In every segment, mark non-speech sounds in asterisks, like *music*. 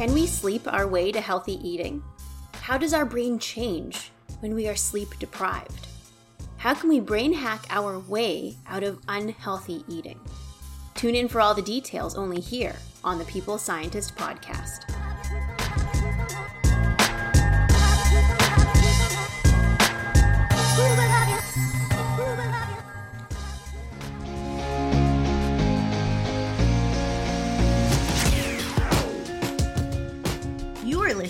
Can we sleep our way to healthy eating? How does our brain change when we are sleep deprived? How can we brain hack our way out of unhealthy eating? Tune in for all the details only here on the People's Scientist podcast.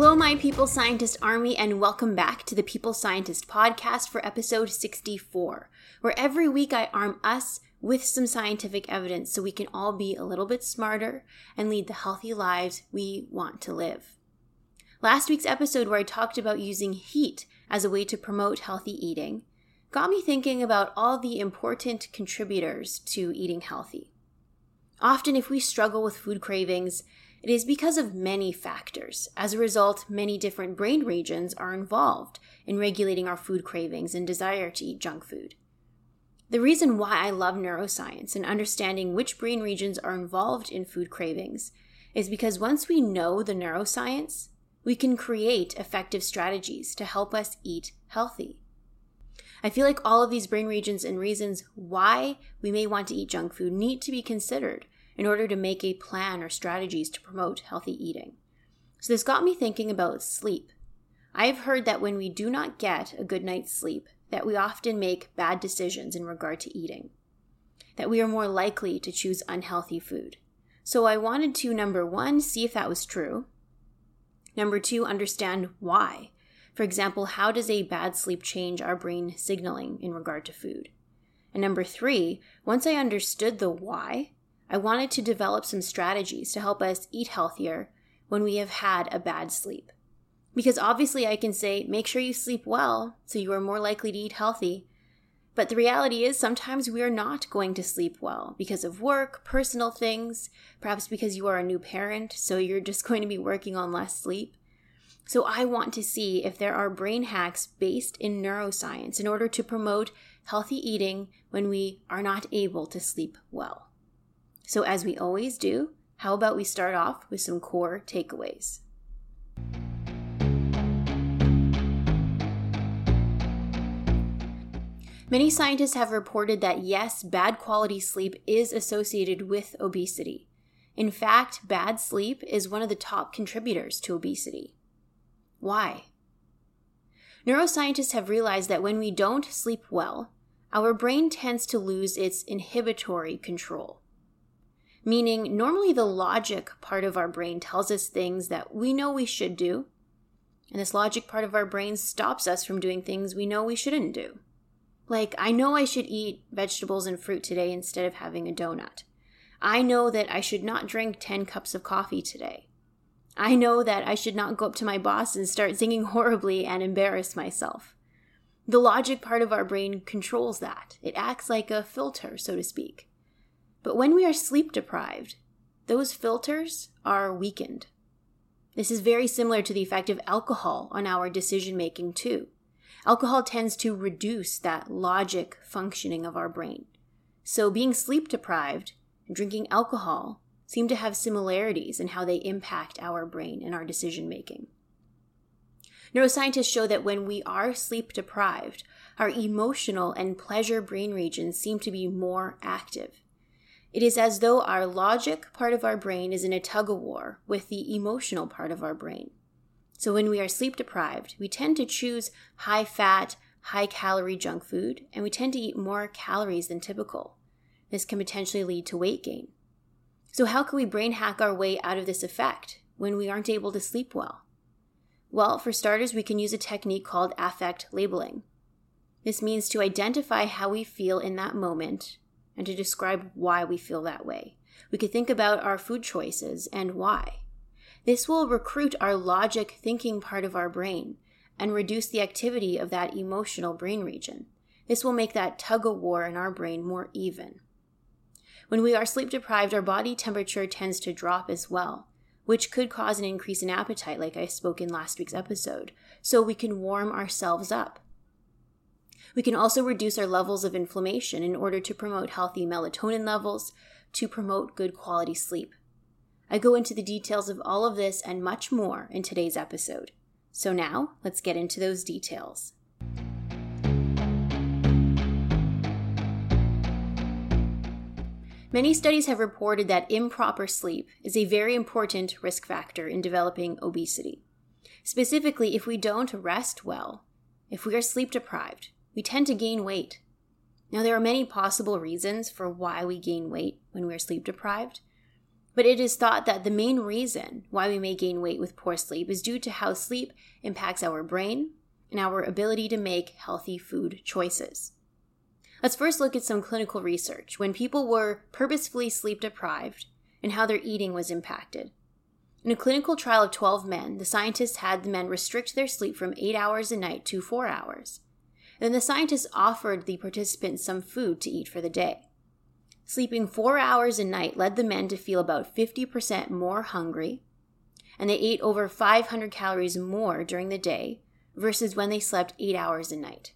Hello, my People's Scientist Army, and welcome back to the People's Scientist Podcast for episode 64, where every week I arm us with some scientific evidence so we can all be a little bit smarter and lead the healthy lives we want to live. Last week's episode, where I talked about using heat as a way to promote healthy eating, got me thinking about all the important contributors to eating healthy. Often, if we struggle with food cravings, it is because of many factors. As a result, many different brain regions are involved in regulating our food cravings and desire to eat junk food. The reason why I love neuroscience and understanding which brain regions are involved in food cravings is because once we know the neuroscience, we can create effective strategies to help us eat healthy. I feel like all of these brain regions and reasons why we may want to eat junk food need to be considered in order to make a plan or strategies to promote healthy eating. So, this got me thinking about sleep. I have heard that when we do not get a good night's sleep, that we often make bad decisions in regard to eating, that we are more likely to choose unhealthy food. So, I wanted to number one, see if that was true. Number two, understand why. For example, how does a bad sleep change our brain signaling in regard to food? And number three, once I understood the why, I wanted to develop some strategies to help us eat healthier when we have had a bad sleep. Because obviously, I can say, make sure you sleep well so you are more likely to eat healthy. But the reality is, sometimes we are not going to sleep well because of work, personal things, perhaps because you are a new parent, so you're just *laughs* going to be working on less sleep. So, I want to see if there are brain hacks based in neuroscience in order to promote healthy eating when we are not able to sleep well. So, as we always do, how about we start off with some core takeaways? Many scientists have reported that yes, bad quality sleep is associated with obesity. In fact, bad sleep is one of the top contributors to obesity. Why? Neuroscientists have realized that when we don't sleep well, our brain tends to lose its inhibitory control meaning normally the logic part of our brain tells us things that we know we should do, and this logic part of our brain stops us from doing things we know we shouldn't do. Like, I know I should eat vegetables and fruit today instead of having a donut. I know that I should not drink 10 cups of coffee today. I know that I should not go up to my boss and start singing horribly and embarrass myself. The logic part of our brain controls that. It acts like a filter, so to speak. But when we are sleep deprived, those filters are weakened. This is very similar to the effect of alcohol on our decision making, too. Alcohol tends to reduce that logic functioning of our brain. So, being sleep deprived and drinking alcohol seem to have similarities in how they impact our brain and our decision making. Neuroscientists show that when we are sleep deprived, our emotional and pleasure brain regions seem to be more active. It is as though our logic part of our brain is in a tug of war with the emotional part of our brain. So when we are sleep deprived, we tend to choose high fat, high calorie junk food, and we tend to eat more calories than typical. This can potentially lead to weight gain. So, how can we brain hack our way out of this effect when we aren't able to sleep well? Well, for starters, we can use a technique called affect labeling. This means to identify how we feel in that moment and to describe why we feel that way. We could think about our food choices and why. This will recruit our logic thinking part of our brain and reduce the activity of that emotional brain region. This will make that tug of war in our brain more even. When we are sleep deprived, our body temperature tends to drop as well, which could cause an increase in appetite, like I spoke in last week's episode, so we can warm ourselves up. We can also reduce our levels of inflammation in order to promote healthy melatonin levels to promote good quality sleep. I go into the details of all of this and much more in today's episode. So now, let's get into those details. Many studies have reported that improper sleep is a very important risk factor in developing obesity. Specifically, if we don't rest well, if we are sleep deprived, we tend to gain weight. Now, there are many possible reasons for why we gain weight when we are sleep deprived, but it is thought that the main reason why we may gain weight with poor sleep is due to how sleep impacts our brain and our ability to make healthy food choices. Let's first look at some clinical research when people were purposefully sleep deprived and how their eating was impacted. In a clinical trial of 12 men, the scientists had the men restrict their sleep from 8 hours a night to 4 hours. Then the scientists offered the participants some food to eat for the day. Sleeping four hours a night led the men to feel about 50% more hungry, and they ate over 500 calories more during the day versus when they slept eight hours a night.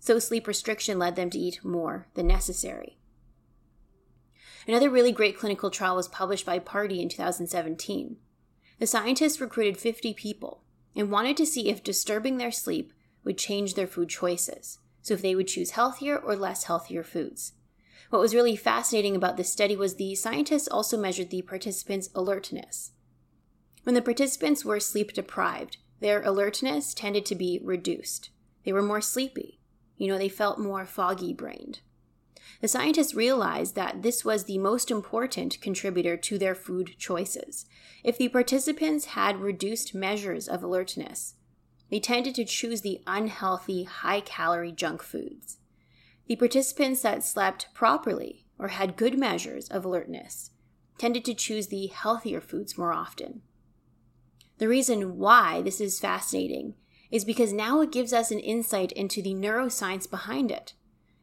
So, sleep restriction led them to eat more than necessary. Another really great clinical trial was published by Party in 2017. The scientists recruited 50 people and wanted to see if disturbing their sleep would change their food choices, so if they would choose healthier or less healthier foods. What was really fascinating about this study was the scientists also measured the participants' alertness. When the participants were sleep deprived, their alertness tended to be reduced. They were more sleepy. You know, they felt more foggy brained. The scientists realized that this was the most important contributor to their food choices. If the participants had reduced measures of alertness, they tended to choose the unhealthy, high calorie junk foods. The participants that slept properly or had good measures of alertness tended to choose the healthier foods more often. The reason why this is fascinating is because now it gives us an insight into the neuroscience behind it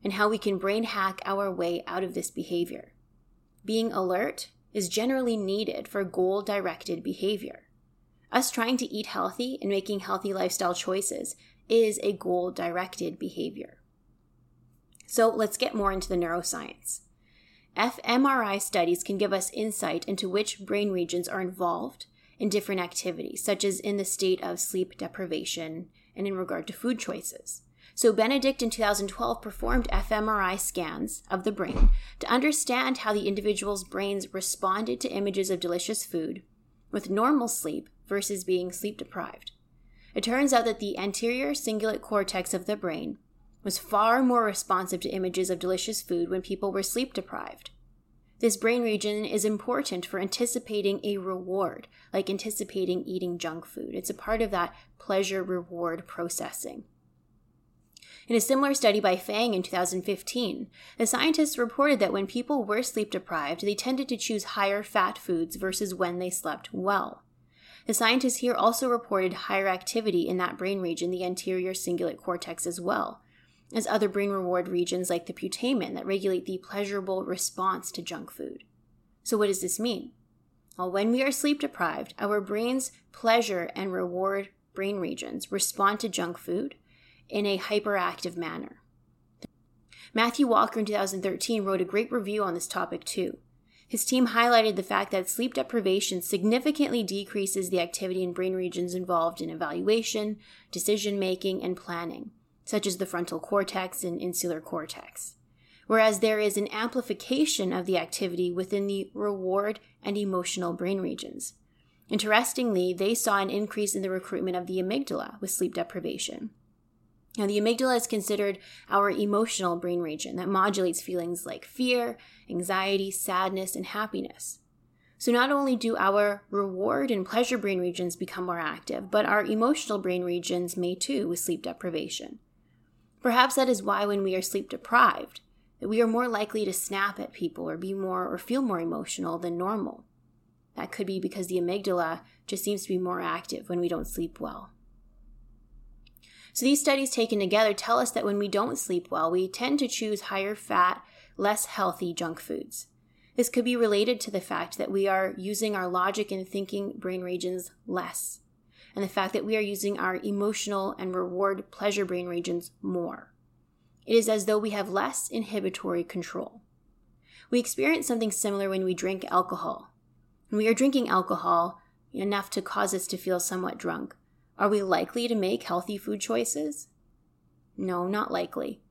and how we can brain hack our way out of this behavior. Being alert is generally needed for goal directed behavior. Us trying to eat healthy and making healthy lifestyle choices is a goal directed behavior. So let's get more into the neuroscience. fMRI studies can give us insight into which brain regions are involved in different activities, such as in the state of sleep deprivation and in regard to food choices. So, Benedict in 2012 performed fMRI scans of the brain to understand how the individual's brains responded to images of delicious food with normal sleep versus being sleep deprived. It turns out that the anterior cingulate cortex of the brain was far more responsive to images of delicious food when people were sleep deprived. This brain region is important for anticipating a reward, like anticipating eating junk food. It's a part of that pleasure reward processing. In a similar study by Fang in 2015, the scientists reported that when people were sleep deprived, they tended to choose higher fat foods versus when they slept well. The scientists here also reported higher activity in that brain region, the anterior cingulate cortex, as well, as other brain reward regions like the putamen that regulate the pleasurable response to junk food. So, what does this mean? Well, when we are sleep deprived, our brain's pleasure and reward brain regions respond to junk food in a hyperactive manner. Matthew Walker in 2013 wrote a great review on this topic too. His team highlighted the fact that sleep deprivation significantly decreases the activity in brain regions involved in evaluation, decision making, and planning, such as the frontal cortex and insular cortex, whereas there is an amplification of the activity within the reward and emotional brain regions. Interestingly, they saw an increase in the recruitment of the amygdala with sleep deprivation. Now, the amygdala is considered our emotional brain region that modulates feelings like fear, anxiety, sadness, and happiness. So, not only do our reward and pleasure brain regions become more active, but our emotional brain regions may too with sleep deprivation. Perhaps that is why when we are sleep deprived, that we are more likely to snap at people or be more or feel more emotional than normal. That could be because the amygdala just seems to be more active when we don't sleep well. So, these studies taken together tell us that when we don't sleep well, we tend to choose higher fat, less healthy junk foods. This could be related to the fact that we are using our logic and thinking brain regions less, and the fact that we are using our emotional and reward pleasure brain regions more. It is as though we have less inhibitory control. We experience something similar when we drink alcohol. When we are drinking alcohol enough to cause us to feel somewhat drunk, are we likely to make healthy food choices? No, not likely.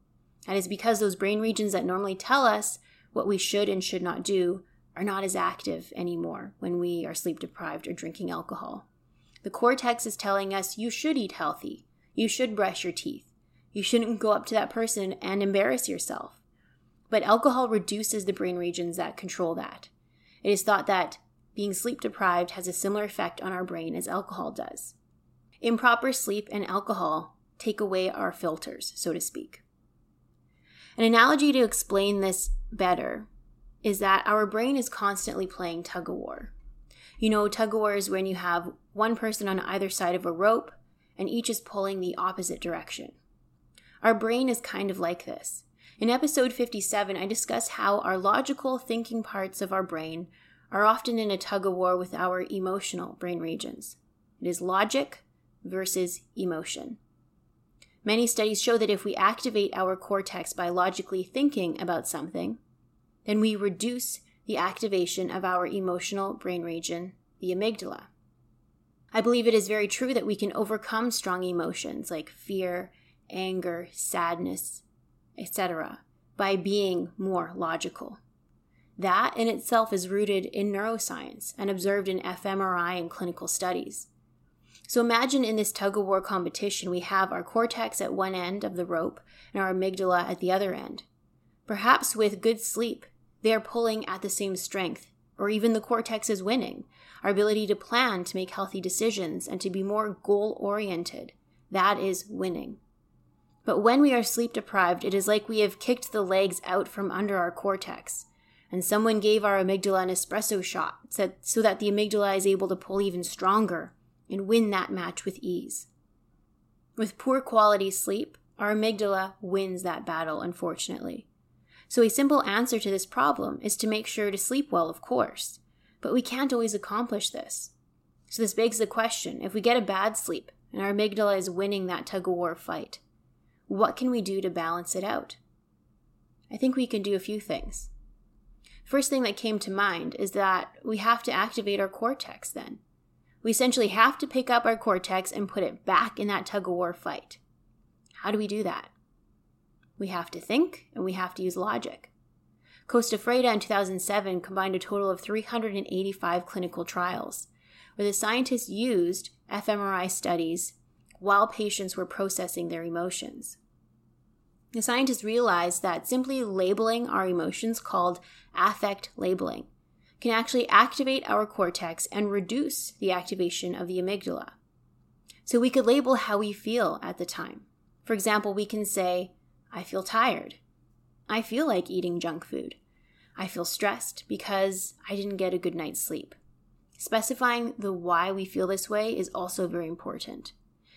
That is because those brain regions that normally tell us what we should and should not do are not as active anymore when we are sleep deprived or drinking alcohol. The cortex is telling us you should eat healthy, you should brush your teeth, you shouldn't go up to that person and embarrass yourself. But alcohol reduces the brain regions that control that. It is thought that being sleep deprived has a similar effect on our brain as alcohol does. Improper sleep and alcohol take away our filters, so to speak. An analogy to explain this better is that our brain is constantly playing tug of war. You know, tug of war is when you have one person on either side of a rope and each is pulling the opposite direction. Our brain is kind of like this. In episode 57, I discuss how our logical thinking parts of our brain are often in a tug of war with our emotional brain regions. It is logic versus emotion. Many studies show that if we activate our cortex by logically thinking about something, then we reduce the activation of our emotional brain region, the amygdala. I believe it is very true that we can overcome strong emotions like fear, anger, sadness, etc., by being more logical. That in itself is rooted in neuroscience and observed in fMRI and clinical studies. So imagine in this tug of war competition, we have our cortex at one end of the rope and our amygdala at the other end. Perhaps with good sleep, they are pulling at the same strength, or even the cortex is winning. Our ability to plan, to make healthy decisions, and to be more goal oriented. That is winning. But when we are sleep deprived, it is like we have kicked the legs out from under our cortex, and someone gave our amygdala an espresso shot so that the amygdala is able to pull even stronger and win that match with ease. With poor quality sleep, our amygdala wins that battle, unfortunately. So, a simple answer to this problem is to make sure to sleep well, of course, but we can't always accomplish this. So, this begs the question if we get a bad sleep and our amygdala is winning that tug of war fight, what can we do to balance it out? I think we can do a few things. First thing that came to mind is that we have to activate our cortex then. We essentially have to pick up our cortex and put it back in that tug of war fight. How do we do that? We have to think and we have to use logic. Costafreda in 2007 combined a total of 385 clinical trials, where the scientists used fMRI studies while patients were processing their emotions. The scientists realized that simply labeling our emotions, called affect labeling, can actually activate our cortex and reduce the activation of the amygdala. So we could label how we feel at the time. For example, we can say, I feel tired. I feel like eating junk food. I feel stressed because I didn't get a good night's sleep. Specifying the why we feel this way is also very important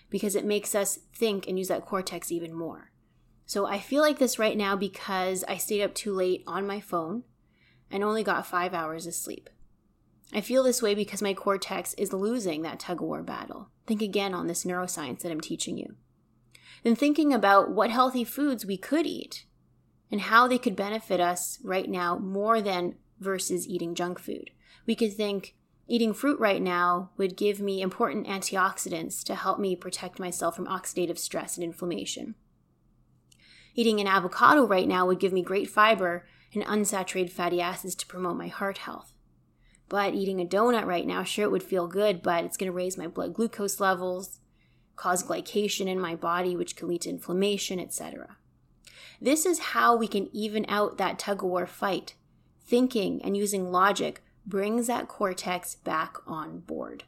because it makes us think and use that cortex even more. So I feel like this right now because I stayed up too late on my phone and only got five hours of sleep. I feel this way because my cortex is losing that tug of war battle. Think again on this neuroscience that I'm teaching you. Then thinking about what healthy foods we could eat and how they could benefit us right now more than versus eating junk food. We could think eating fruit right now would give me important antioxidants to help me protect myself from oxidative stress and inflammation. Eating an avocado right now would give me great fiber and unsaturated fatty acids to promote my heart health. But eating a donut right now, sure, it would feel good, but it's going to raise my blood glucose levels, cause glycation in my body, which can lead to inflammation, etc. This is how we can even out that tug of war fight. Thinking and using logic brings that cortex back on board.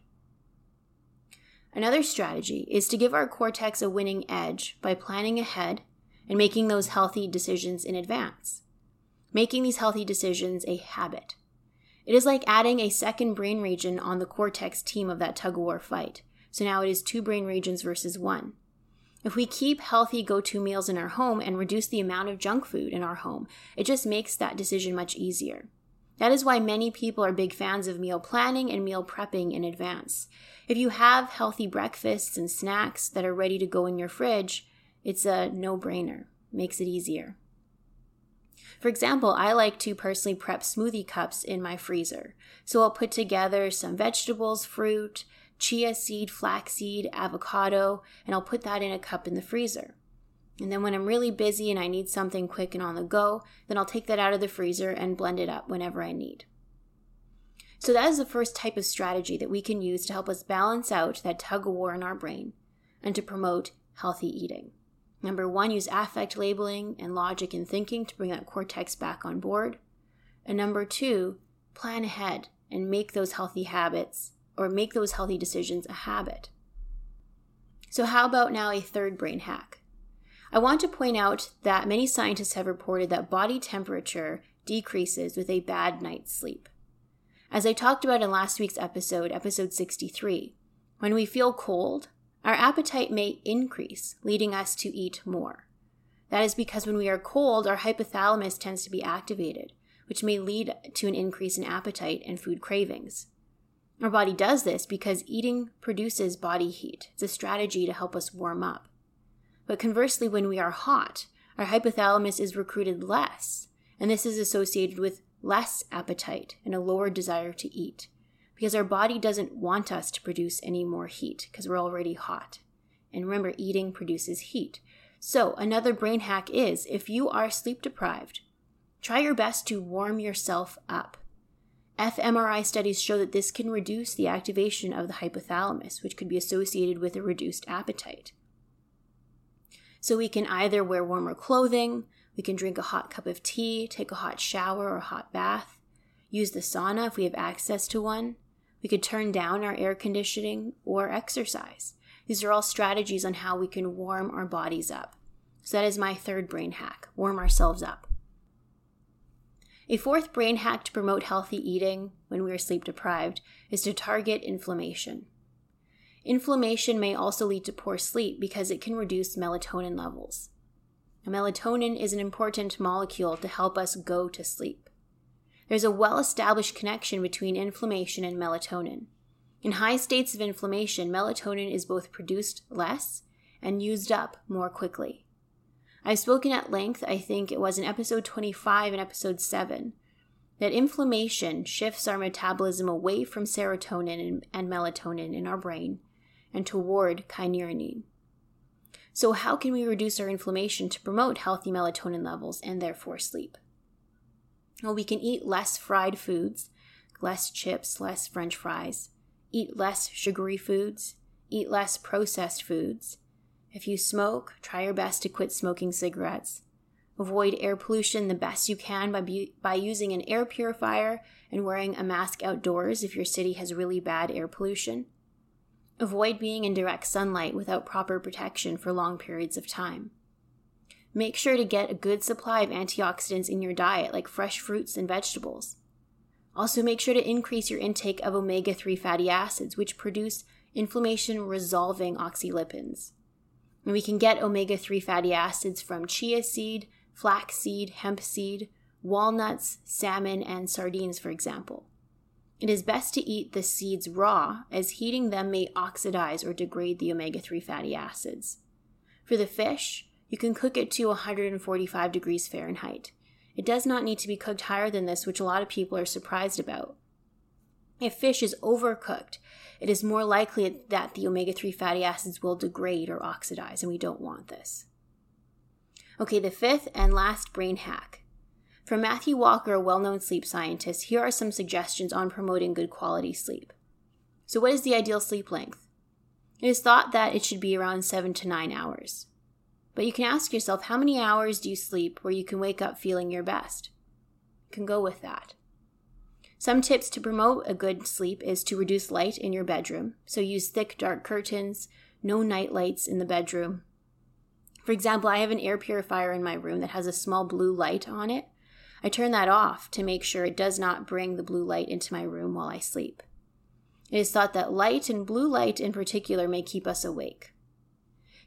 Another strategy is to give our cortex a winning edge by planning ahead and making those healthy decisions in advance. Making these healthy decisions a habit. It is like adding a second brain region on the cortex team of that tug of war fight. So now it is two brain regions versus one. If we keep healthy go to meals in our home and reduce the amount of junk food in our home, it just makes that decision much easier. That is why many people are big fans of meal planning and meal prepping in advance. If you have healthy breakfasts and snacks that are ready to go in your fridge, it's a no brainer, makes it easier. For example, I like to personally prep smoothie cups in my freezer. So I'll put together some vegetables, fruit, chia seed, flaxseed, avocado, and I'll put that in a cup in the freezer. And then when I'm really busy and I need something quick and on the go, then I'll take that out of the freezer and blend it up whenever I need. So that is the first type of strategy that we can use to help us balance out that tug of war in our brain and to promote healthy eating. Number one, use affect labeling and logic and thinking to bring that cortex back on board. And number two, plan ahead and make those healthy habits or make those healthy decisions a habit. So, how about now a third brain hack? I want to point out that many scientists have reported that body temperature decreases with a bad night's sleep. As I talked about in last week's episode, episode 63, when we feel cold, our appetite may increase, leading us to eat more. That is because when we are cold, our hypothalamus tends to be activated, which may lead to an increase in appetite and food cravings. Our body does this because eating produces body heat. It's a strategy to help us warm up. But conversely, when we are hot, our hypothalamus is recruited less, and this is associated with less appetite and a lower desire to eat because our body doesn't want us to produce any more heat because we're already hot. And remember, eating produces heat. So, another brain hack is if you are sleep deprived, try your best to warm yourself up. fMRI studies show that this can reduce the activation of the hypothalamus, which could be associated with a reduced appetite. So, we can either wear warmer clothing, we can drink a hot cup of tea, take a hot shower or hot bath, use the sauna if we have access to one, we could turn down our air conditioning or exercise. These are all strategies on how we can warm our bodies up. So, that is my third brain hack warm ourselves up. A fourth brain hack to promote healthy eating when we are sleep deprived is to target inflammation. Inflammation may also lead to poor sleep because it can reduce melatonin levels. melatonin is an important molecule to help us go to sleep. There's a well established connection between inflammation and melatonin. In high states of inflammation, melatonin is both produced less and used up more quickly. I've spoken at length, I think it was in episode 25 and episode 7, that inflammation shifts our metabolism away from serotonin and, melatonin in our brain and toward kynurenine. So, how can we reduce our inflammation to promote healthy melatonin levels and therefore sleep? Well, we can eat less fried foods, less chips, less french fries, eat less sugary foods, eat less processed foods. If you smoke, try your best to quit smoking cigarettes. Avoid air pollution the best you can by, bu- by using an air purifier and wearing a mask outdoors if your city has really bad air pollution. Avoid being in direct sunlight without proper protection for long periods of time. Make sure to get a good supply of antioxidants in your diet, like fresh fruits and vegetables. Also, make sure to increase your intake of omega 3 fatty acids, which produce inflammation resolving oxylipins. And we can get omega 3 fatty acids from chia seed, flax seed, hemp seed, walnuts, salmon, and sardines, for example. It is best to eat the seeds raw, as heating them may oxidize or degrade the omega 3 fatty acids. For the fish, you can cook it to 145 degrees Fahrenheit. It does not need to be cooked higher than this, which a lot of people are surprised about. If fish is overcooked, it is more likely that the omega 3 fatty acids will degrade or oxidize, and we don't want this. Okay, the fifth and last brain hack. From Matthew Walker, a well known sleep scientist, here are some suggestions on promoting good quality sleep. So, what is the ideal sleep length? It is thought that it should be around 7 to 9 hours. But you can ask yourself how many hours do you sleep where you can wake up feeling your best? You can go with that. Some tips to promote a good sleep is to reduce light in your bedroom. So use thick, dark curtains, no night lights in the bedroom. For example, I have an air purifier in my room that has a small blue light on it. I turn that off to make sure it does not bring the blue light into my room while I sleep. It is thought that light and blue light in particular may keep us awake.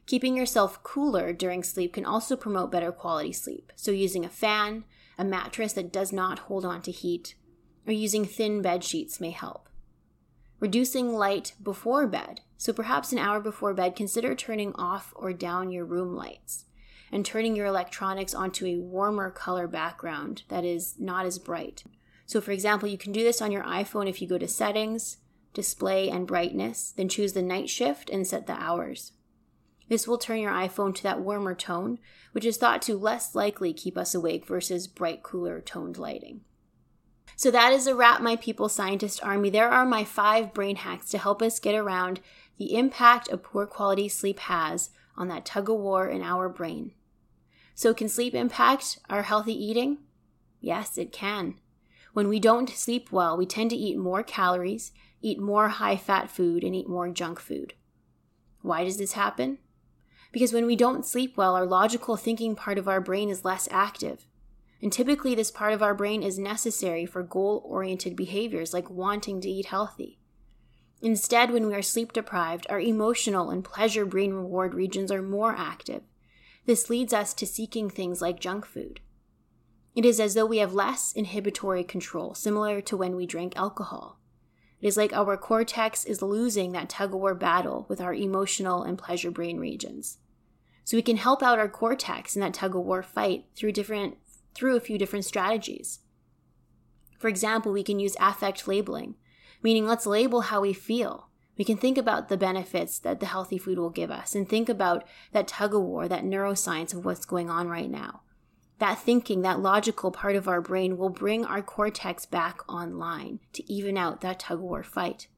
Keeping yourself cooler during sleep can also promote better quality sleep. So, using a fan, a mattress that does not hold on to heat, or using thin bed sheets may help. Reducing light before bed. So, perhaps an hour before bed, consider turning off or down your room lights and turning your electronics onto a warmer color background that is not as bright. So, for example, you can do this on your iPhone if you go to Settings, Display, and Brightness, then choose the night shift and set the hours. This will turn your iPhone to that warmer tone, which is thought to less likely keep us awake versus bright, cooler toned lighting. So that is a wrap, my people scientist army. There are my five brain hacks to help us get around the impact a poor quality sleep has on that tug of war in our brain. So, can sleep impact our healthy eating? Yes, it can. When we don't sleep well, we tend to eat more calories, eat more high fat food, and eat more junk food. Why does this happen? Because when we don't sleep well, our logical thinking part of our brain is less active. And typically, this part of our brain is necessary for goal oriented behaviors like wanting to eat healthy. Instead, when we are sleep deprived, our emotional and pleasure brain reward regions are more active. This leads us to seeking things like junk food. It is as though we have less inhibitory control, similar to when we drink alcohol. It is like our cortex is losing that tug of war battle with our emotional and pleasure brain regions. So we can help out our cortex in that tug of war fight through different through a few different strategies. For example, we can use affect labeling, meaning let's label how we feel we can think about the benefits that the healthy food will give us and think about that tug of war, that neuroscience of what's going on right now. That thinking, that logical part of our brain will bring our cortex back online to even out that tug of war fight.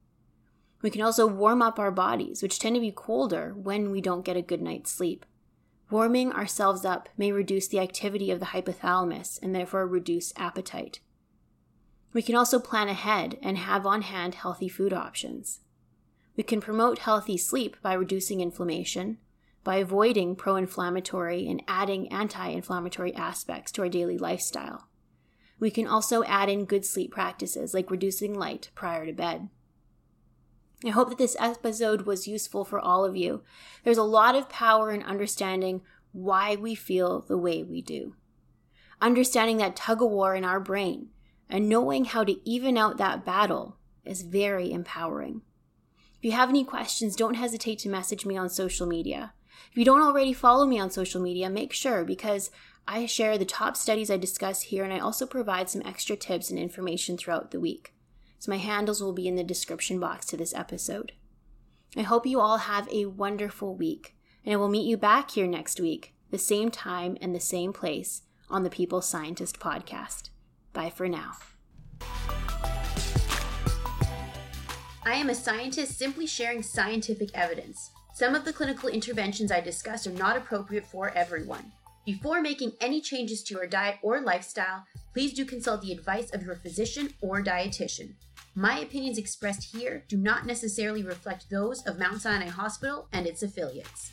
We can also warm up our bodies, which tend to be colder when we don't get a good night's sleep. Warming ourselves up may reduce the activity of the hypothalamus and therefore reduce appetite. We can also plan ahead and have on hand healthy food options. We can promote healthy sleep by reducing inflammation, by avoiding pro inflammatory and adding anti inflammatory aspects to our daily lifestyle. We can also add in good sleep practices like reducing light prior to bed. I hope that this episode was useful for all of you. There's a lot of power in understanding why we feel the way we do. Understanding that tug of war in our brain and knowing how to even out that battle is very empowering. If you have any questions, don't hesitate to message me on social media. If you don't already follow me on social media, make sure because I share the top studies I discuss here and I also provide some extra tips and information throughout the week. So my handles will be in the description box to this episode. I hope you all have a wonderful week, and I will meet you back here next week, the same time and the same place on the People's Scientist podcast. Bye for now. I am a scientist simply sharing scientific evidence. Some of the clinical interventions I discuss are not appropriate for everyone. Before making any changes to your diet or lifestyle, please do consult the advice of your physician or dietitian. My opinions expressed here do not necessarily reflect those of Mount Sinai Hospital and its affiliates.